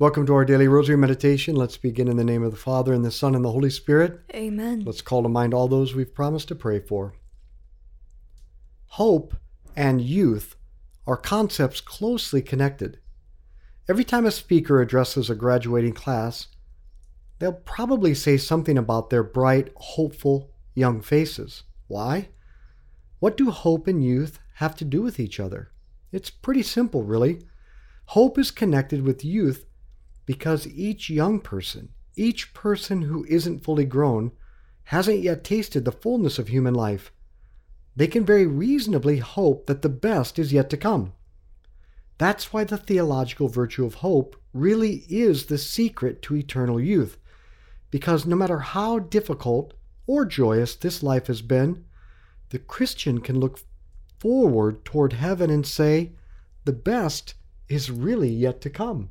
Welcome to our daily rosary meditation. Let's begin in the name of the Father, and the Son, and the Holy Spirit. Amen. Let's call to mind all those we've promised to pray for. Hope and youth are concepts closely connected. Every time a speaker addresses a graduating class, they'll probably say something about their bright, hopeful young faces. Why? What do hope and youth have to do with each other? It's pretty simple, really. Hope is connected with youth because each young person, each person who isn't fully grown, hasn't yet tasted the fullness of human life. They can very reasonably hope that the best is yet to come. That's why the theological virtue of hope really is the secret to eternal youth, because no matter how difficult or joyous this life has been, the Christian can look forward toward heaven and say, the best is really yet to come.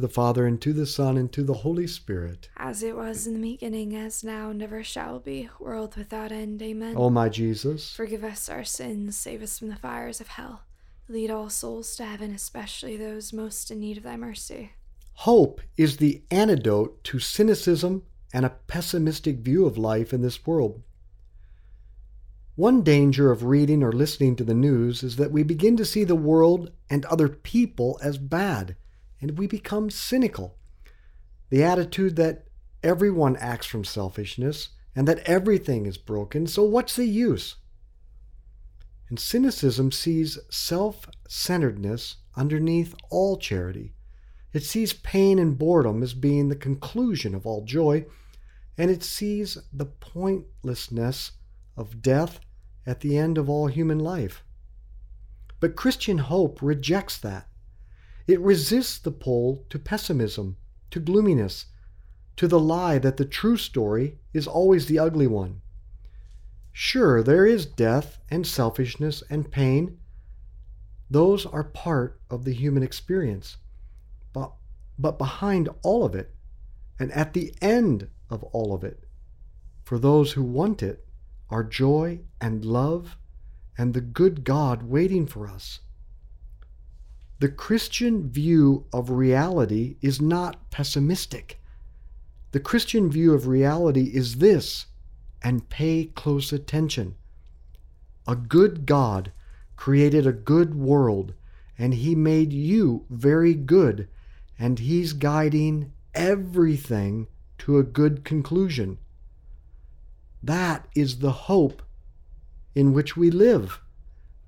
the Father, and to the Son, and to the Holy Spirit. As it was in the beginning, as now, and ever shall be, world without end. Amen. O my Jesus, Forgive us our sins, save us from the fires of hell. Lead all souls to heaven, especially those most in need of thy mercy. hope is the antidote to cynicism and a pessimistic view of life in this world. One danger of reading or listening to the news is that we begin to see the world and other people as bad, and we become cynical. The attitude that everyone acts from selfishness and that everything is broken, so what's the use? And cynicism sees self centeredness underneath all charity. It sees pain and boredom as being the conclusion of all joy, and it sees the pointlessness of death at the end of all human life. But Christian hope rejects that. It resists the pull to pessimism, to gloominess, to the lie that the true story is always the ugly one. Sure, there is death and selfishness and pain. Those are part of the human experience. But, but behind all of it, and at the end of all of it, for those who want it, are joy and love and the good God waiting for us. The Christian view of reality is not pessimistic. The Christian view of reality is this, and pay close attention. a good God, created a good world, and He made you very good, and He's guiding everything to a good conclusion. That is the hope in which we live.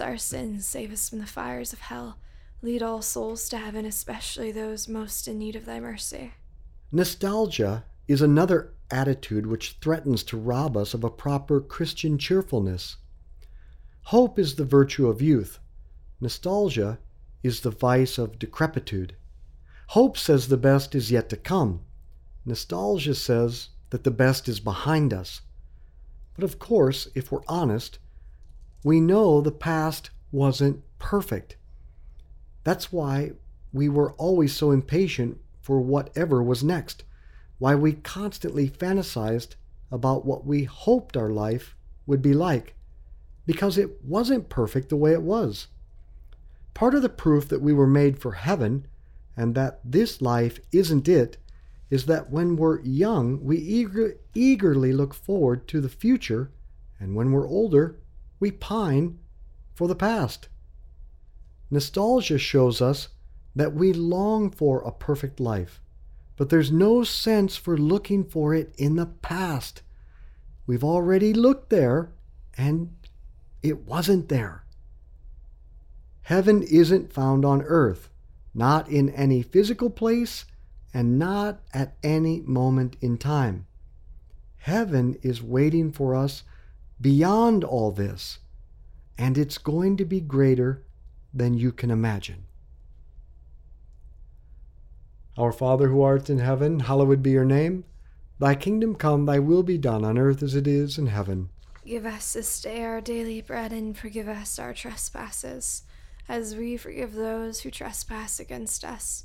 our sins, save us from the fires of hell. Lead all souls to heaven, especially those most in need of thy mercy. nostalgia is another attitude which threatens to rob us of a proper Christian cheerfulness. Hope is the virtue of youth. Nostalgia is the vice of decrepitude. Hope says the best is yet to come. Nostalgia says that the best is behind us. But of course, if we're honest, we know the past wasn't perfect. That's why we were always so impatient for whatever was next, why we constantly fantasized about what we hoped our life would be like, because it wasn't perfect the way it was. Part of the proof that we were made for heaven and that this life isn't it is that when we're young, we eager, eagerly look forward to the future, and when we're older, we pine for the past. Nostalgia shows us that we long for a perfect life, but there's no sense for looking for it in the past. We've already looked there, and it wasn't there. Heaven isn't found on earth, not in any physical place, and not at any moment in time. Heaven is waiting for us beyond all this, and it's going to be greater than you can imagine. Our Father who art in heaven, hallowed be your name. Thy kingdom come, thy will be done on earth as it is in heaven. Give us this day our daily bread, and forgive us our trespasses, as we forgive those who trespass against us.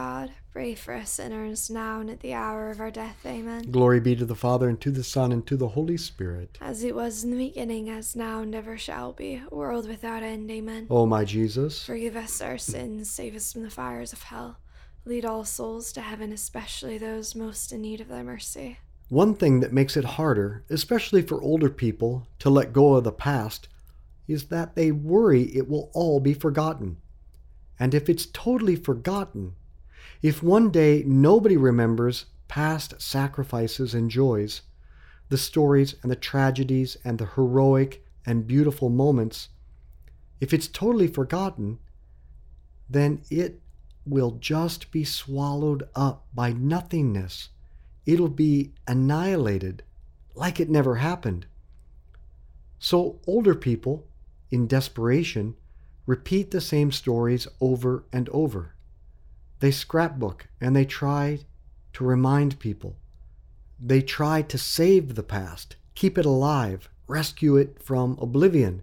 God, pray for us sinners, now and at the hour of our death. Amen. Glory be to the Father, and to the Son, and to the Holy Spirit. As it was in the beginning, as now, and ever shall be, world without end. Amen. O my Jesus, Forgive us our sins, save us from the fires of hell. Lead all souls to heaven, especially those most in need of thy mercy. one thing that makes it harder, especially for older people, to let go of the past is that they worry it will all be forgotten. And if it's totally forgotten, if one day nobody remembers past sacrifices and joys, the stories and the tragedies and the heroic and beautiful moments, if it's totally forgotten, then it will just be swallowed up by nothingness. It'll be annihilated like it never happened. So, older people, in desperation, repeat the same stories over and over. They scrapbook and they try to remind people. They try to save the past, keep it alive, rescue it from oblivion.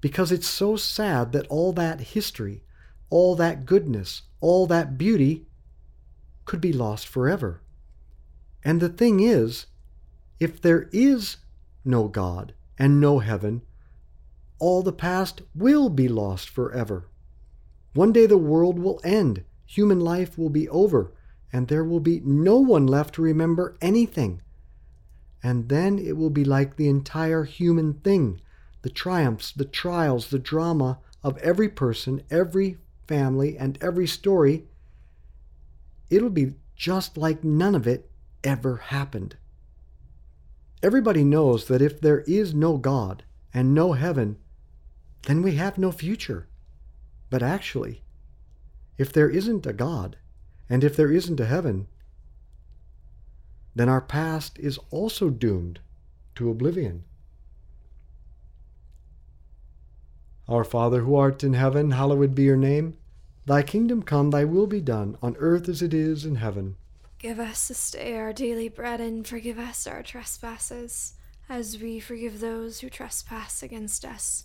Because it's so sad that all that history, all that goodness, all that beauty could be lost forever. And the thing is, if there is no God and no heaven, all the past will be lost forever. One day the world will end, human life will be over, and there will be no one left to remember anything. And then it will be like the entire human thing the triumphs, the trials, the drama of every person, every family, and every story. It'll be just like none of it ever happened. Everybody knows that if there is no God and no heaven, then we have no future. But actually, if there isn't a God and if there isn't a heaven, then our past is also doomed to oblivion. Our Father who art in heaven, hallowed be your name. Thy kingdom come, thy will be done, on earth as it is in heaven. Give us this day our daily bread, and forgive us our trespasses, as we forgive those who trespass against us.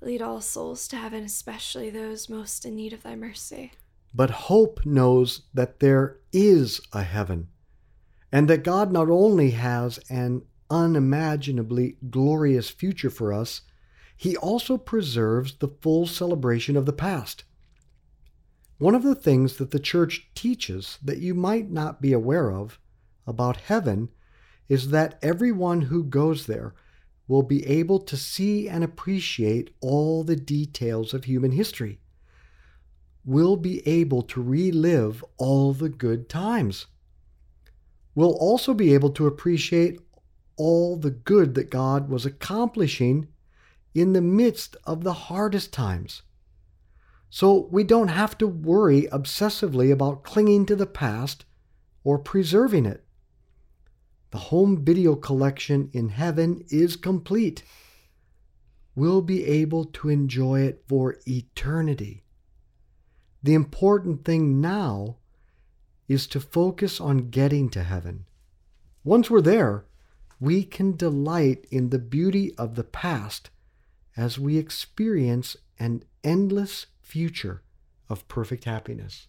Lead all souls to heaven, especially those most in need of thy mercy. but hope knows that there is a heaven, and that God not only has an unimaginably glorious future for us, He also preserves the full celebration of the past. One of the things that the church teaches that you might not be aware of about heaven is that everyone who goes there will be able to see and appreciate all the details of human history, will be able to relive all the good times, will also be able to appreciate all the good that God was accomplishing in the midst of the hardest times. So we don't have to worry obsessively about clinging to the past or preserving it. The home video collection in heaven is complete. We'll be able to enjoy it for eternity. The important thing now is to focus on getting to heaven. Once we're there, we can delight in the beauty of the past as we experience an endless future of perfect happiness.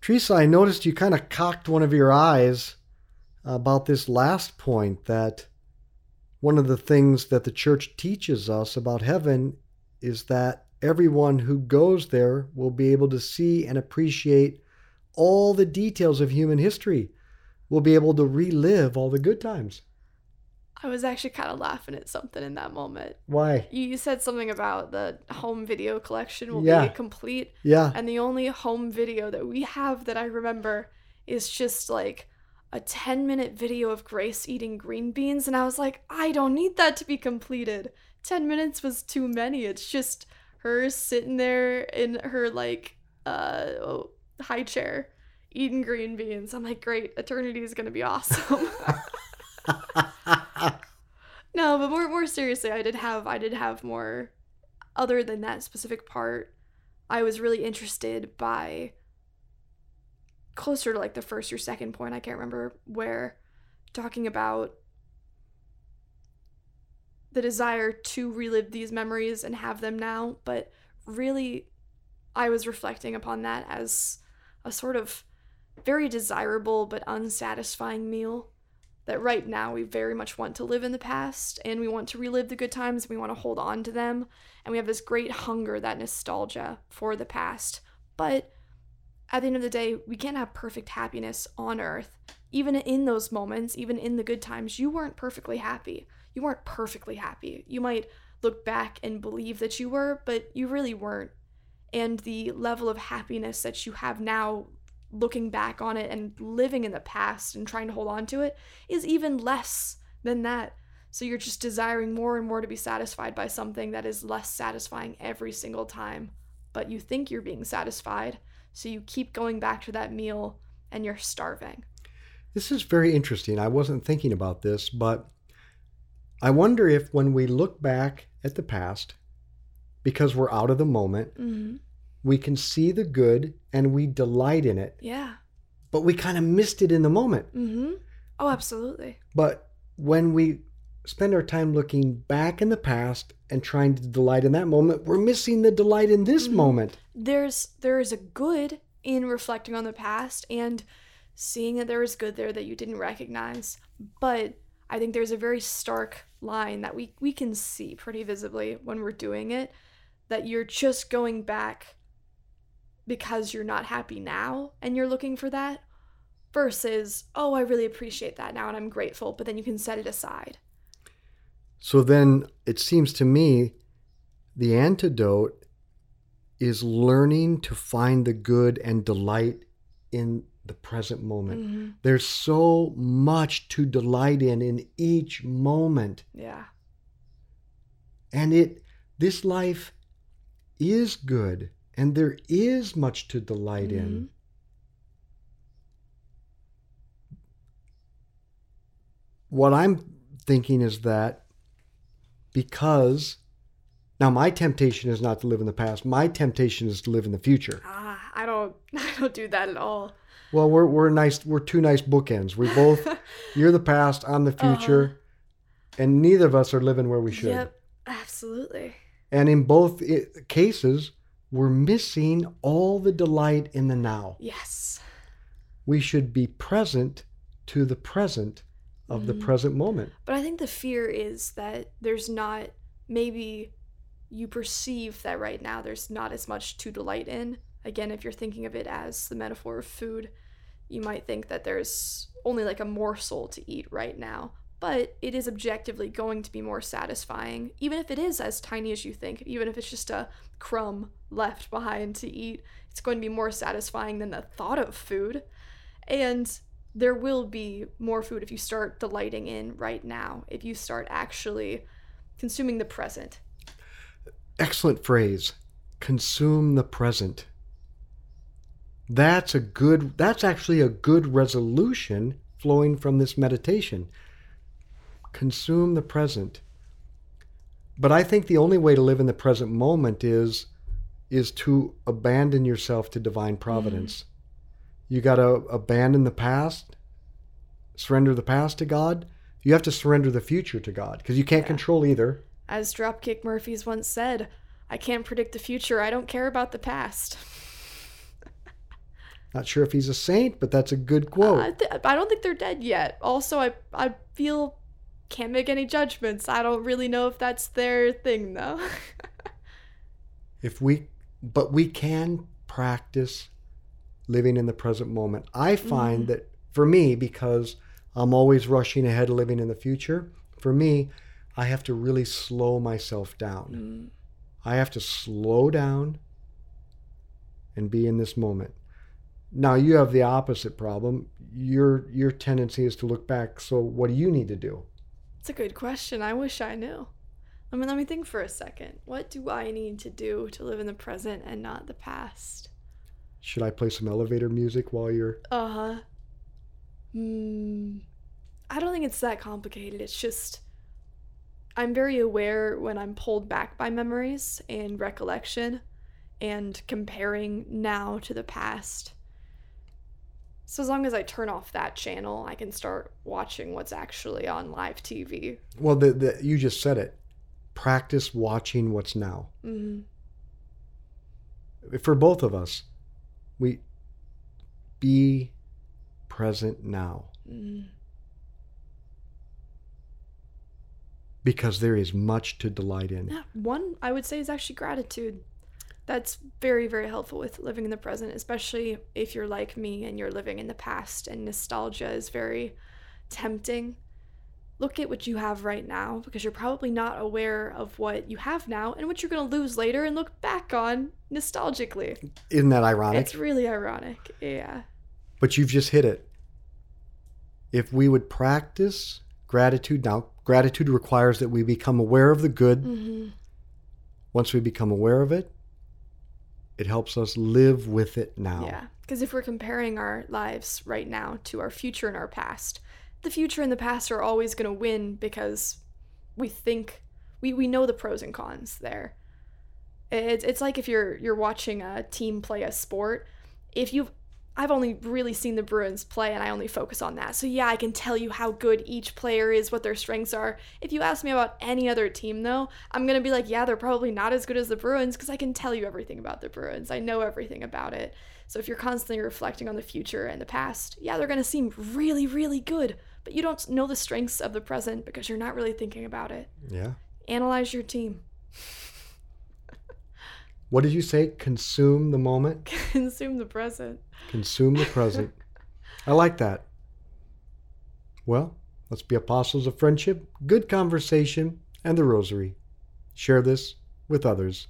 Teresa, I noticed you kind of cocked one of your eyes about this last point that one of the things that the church teaches us about heaven is that everyone who goes there will be able to see and appreciate all the details of human history. Will be able to relive all the good times. I was actually kind of laughing at something in that moment. Why? You, you said something about the home video collection will Yeah. be complete, Yeah. and the only home video that we have that I remember is just like a 10 minute video of Grace eating green beans, and I was like, I don't need that to be completed. 10 minutes was too many. It's just her sitting there in her like uh oh, high chair eating green beans. I'm like, great, eternity is gonna be awesome. no, but more more seriously, I did have I did have more other than that specific part. I was really interested by closer to like the first or second point, I can't remember where talking about the desire to relive these memories and have them now, but really I was reflecting upon that as a sort of very desirable but unsatisfying meal that right now we very much want to live in the past and we want to relive the good times we want to hold on to them and we have this great hunger that nostalgia for the past. But at the end of the day we can't have perfect happiness on earth even in those moments even in the good times. You weren't perfectly happy. You weren't perfectly happy. You might look back and believe that you were but you really weren't. And the level of happiness that you have now looking back on it and living in the past and trying to hold on to it is even less than that. So you're just desiring more and more to be satisfied by something that is less satisfying every single time. But you think you're being satisfied, so you keep going back to that meal and you're starving. This is very interesting. I wasn't thinking about this, but I wonder if when we look back at the past, because we're out of the moment, Mm-hmm. We can see the good and we delight in it, Yeah. but we kind of missed it in the moment. Mm-hmm. Oh, absolutely. But when we spend our time looking back in the past and trying to delight in that moment, we're missing the delight in this Mhm. moment. there's there is a good in reflecting on the past and seeing that there was good there that you didn't recognize but i think there's a very stark line that we we can see pretty visibly when we're doing it that you're just going back because you're not happy now and you're looking for that versus oh i really appreciate that now and i'm grateful but then you can set it aside So then it seems to me the antidote is learning to find the good and delight in the present moment. Mhm. There's so much to delight in in each moment. yeah And it this life is good and there is much to delight in. Mhm. What I'm thinking is that because now my temptation is not to live in the past, my temptation is to live in the future. ah i don't i don't do that at all Well, we're we're nice. We're two nice bookends. We both you're the past, I'm the future, and neither of us are living where we should. Yep, absolutely. And in both cases, we're missing all the delight in the now. Yes. We should be present to the present, of the Mhm. present moment. But I think the fear is that there's not, maybe you perceive that right now there's not as much to delight in. Again, if you're thinking of it as the metaphor of food, you might think that there's only like a morsel to eat right now. But it is objectively going to be more satisfying, even if it is as tiny as you think, even if it's just a crumb left behind to eat. It's going to be more satisfying than the thought of food. And there will be more food if you start delighting in right now, if you start actually consuming the present. Excellent phrase. Consume the present. That's a good that's actually a good resolution flowing from this meditation. Consume the present. But I think the only way to live in the present moment is is to abandon yourself to divine mm-hmm. providence. You got to abandon the past, surrender the past to God. You have to surrender the future to God because you can't Yeah. control either. As Dropkick Murphys once said, I can't predict the future, I don't care about the past. Not sure if he's a saint, but that's a good quote. I, th- I don't think they're dead yet. Also, I, I feel can't make any judgments. I don't really know if that's their thing, though. if we but we can practice living in the present moment. I find Mhm. that for me because I'm always rushing ahead living in the future, for me I have to really slow myself down. Mm, I have to slow down and be in this moment. Now you have the opposite problem. Your your tendency is to look back. So what do you need to do? It's a good question. I wish I knew. I mean, let me think for a second. What do I need to do to live in the present and not the past? Should I play some elevator music while you're Uh huh. Hmm. I don't think it's that complicated. It's just I'm very aware when I'm pulled back by memories and recollection and comparing now to the past. So as long as I turn off that channel, I can start watching what's actually on live TV. Well, the, the you just said it. Practice watching what's now. hmm For both of us, we be present now hmm because there is much to delight in. Yeah, one I would say is actually gratitude. That's very, very helpful with living in the present, especially if you're like me and you're living in the past and nostalgia is very tempting. Look at what you have right now because you're probably not aware of what you have now and what you're going to lose later and look back on nostalgically. Isn't that ironic? It's really ironic. Yeah. But you've just hit it. If we would practice gratitude, now gratitude requires that we become aware of the good. hmm Once we become aware of it, it helps us live with it now. Yeah. Because if we're comparing our lives right now to our future and our past, the future and the past are always going to win because we think we, we know the pros and cons there. It's, it's like if you're you're watching a team play a sport. If you've I've only really seen the Bruins play and I only focus on that. So yeah, I can tell you how good each player is, what their strengths are. If you ask me about any other team though, I'm going to be like, yeah, they're probably not as good as the Bruins because I can tell you everything about the Bruins. I know everything about it. So if you're constantly reflecting on the future and the past, yeah, they're going to seem really really good, but you don't know the strengths of the present because you're not really thinking about it. Yeah. Analyze your team. What did you say? Consume the moment, Consume the present. consume the present. I like that. Well, let's be apostles of friendship, good conversation, and the rosary. Share this with others.